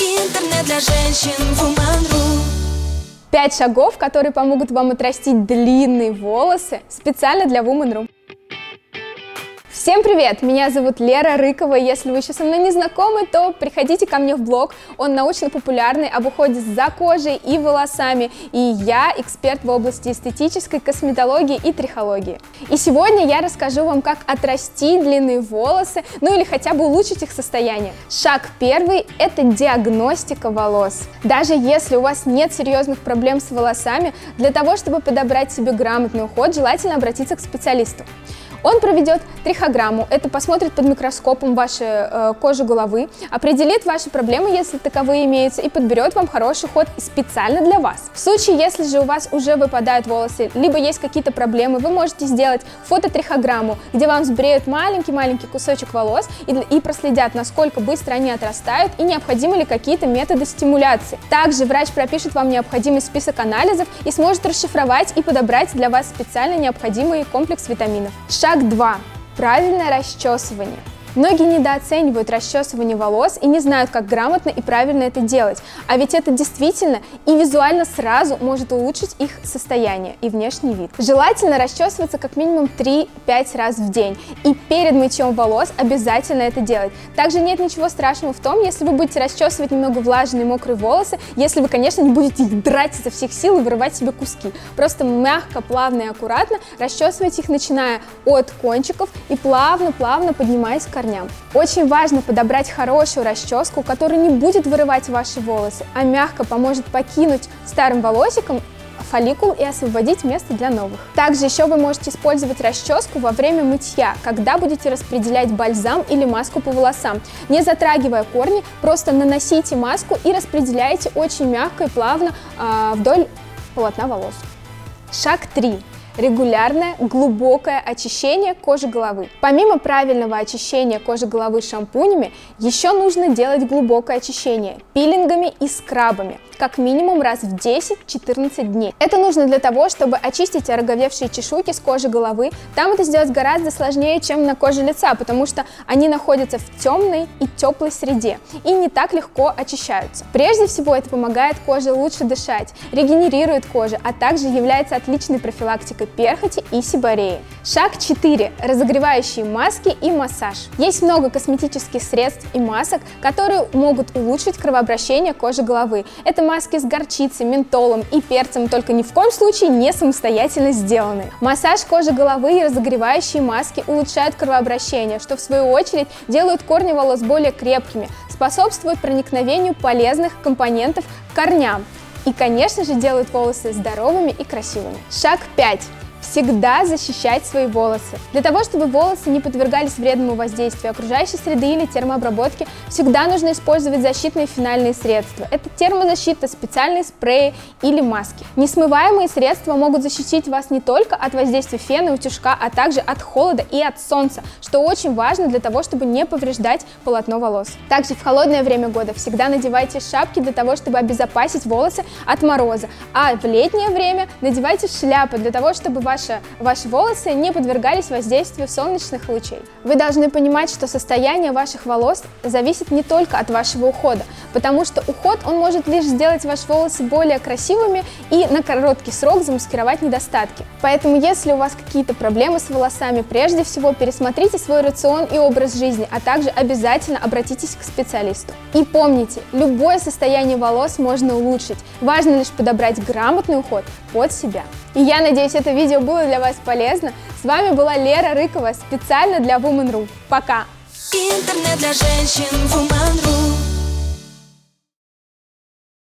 Интернет для женщин Woman.ru Пять шагов, которые помогут вам отрастить длинные волосы специально для Woman.ru. Всем привет! Меня зовут Лера Рыкова. Если вы еще со мной не знакомы, то приходите ко мне в блог. Он научно-популярный, об уходе за кожей и волосами. И я эксперт в области эстетической косметологии и трихологии. И сегодня я расскажу вам, как отрасти длинные волосы, ну или хотя бы улучшить их состояние. Шаг первый – это диагностика волос. Даже если у вас нет серьезных проблем с волосами, для того, чтобы подобрать себе грамотный уход, желательно обратиться к специалисту. Он проведет трихограмму, это посмотрит под микроскопом ваши э, кожу головы, определит ваши проблемы, если таковые имеются, и подберет вам хороший ход специально для вас. В случае, если же у вас уже выпадают волосы, либо есть какие-то проблемы, вы можете сделать фототрихограмму, где вам сбреют маленький-маленький кусочек волос и, и проследят, насколько быстро они отрастают и необходимы ли какие-то методы стимуляции. Также врач пропишет вам необходимый список анализов и сможет расшифровать и подобрать для вас специально необходимый комплекс витаминов. 2. Правильное расчесывание. Многие недооценивают расчесывание волос и не знают, как грамотно и правильно это делать. А ведь это действительно и визуально сразу может улучшить их состояние и внешний вид. Желательно расчесываться как минимум 3-5 раз в день. И перед мытьем волос обязательно это делать. Также нет ничего страшного в том, если вы будете расчесывать немного влажные мокрые волосы, если вы, конечно, не будете их драть изо всех сил и вырывать себе куски. Просто мягко, плавно и аккуратно расчесывайте их, начиная от кончиков и плавно-плавно поднимаясь к корням корням. Очень важно подобрать хорошую расческу, которая не будет вырывать ваши волосы, а мягко поможет покинуть старым волосиком фолликул и освободить место для новых. Также еще вы можете использовать расческу во время мытья, когда будете распределять бальзам или маску по волосам. Не затрагивая корни, просто наносите маску и распределяйте очень мягко и плавно э, вдоль полотна волос. Шаг 3 регулярное глубокое очищение кожи головы. Помимо правильного очищения кожи головы шампунями, еще нужно делать глубокое очищение пилингами и скрабами как минимум раз в 10-14 дней. Это нужно для того, чтобы очистить ороговевшие чешуйки с кожи головы. Там это сделать гораздо сложнее, чем на коже лица, потому что они находятся в темной и теплой среде и не так легко очищаются. Прежде всего это помогает коже лучше дышать, регенерирует кожу, а также является отличной профилактикой перхоти и сибореи. Шаг 4. Разогревающие маски и массаж. Есть много косметических средств и масок, которые могут улучшить кровообращение кожи головы. Это маски с горчицей, ментолом и перцем, только ни в коем случае не самостоятельно сделаны. Массаж кожи головы и разогревающие маски улучшают кровообращение, что в свою очередь делают корни волос более крепкими, способствуют проникновению полезных компонентов к корням и, конечно же, делают волосы здоровыми и красивыми. Шаг 5 всегда защищать свои волосы. Для того, чтобы волосы не подвергались вредному воздействию окружающей среды или термообработке, всегда нужно использовать защитные финальные средства. Это термозащита, специальные спреи или маски. Несмываемые средства могут защитить вас не только от воздействия фена утюжка, а также от холода и от солнца, что очень важно для того, чтобы не повреждать полотно волос. Также в холодное время года всегда надевайте шапки для того, чтобы обезопасить волосы от мороза, а в летнее время надевайте шляпы для того, чтобы ваши, ваши волосы не подвергались воздействию солнечных лучей. Вы должны понимать, что состояние ваших волос зависит не только от вашего ухода, потому что уход он может лишь сделать ваши волосы более красивыми и на короткий срок замаскировать недостатки. Поэтому если у вас какие-то проблемы с волосами, прежде всего пересмотрите свой рацион и образ жизни, а также обязательно обратитесь к специалисту. И помните, любое состояние волос можно улучшить. Важно лишь подобрать грамотный уход под себя. И я надеюсь, это видео было для вас полезно. С вами была Лера Рыкова специально для Woman.ru. Пока! Интернет для женщин Woman.ru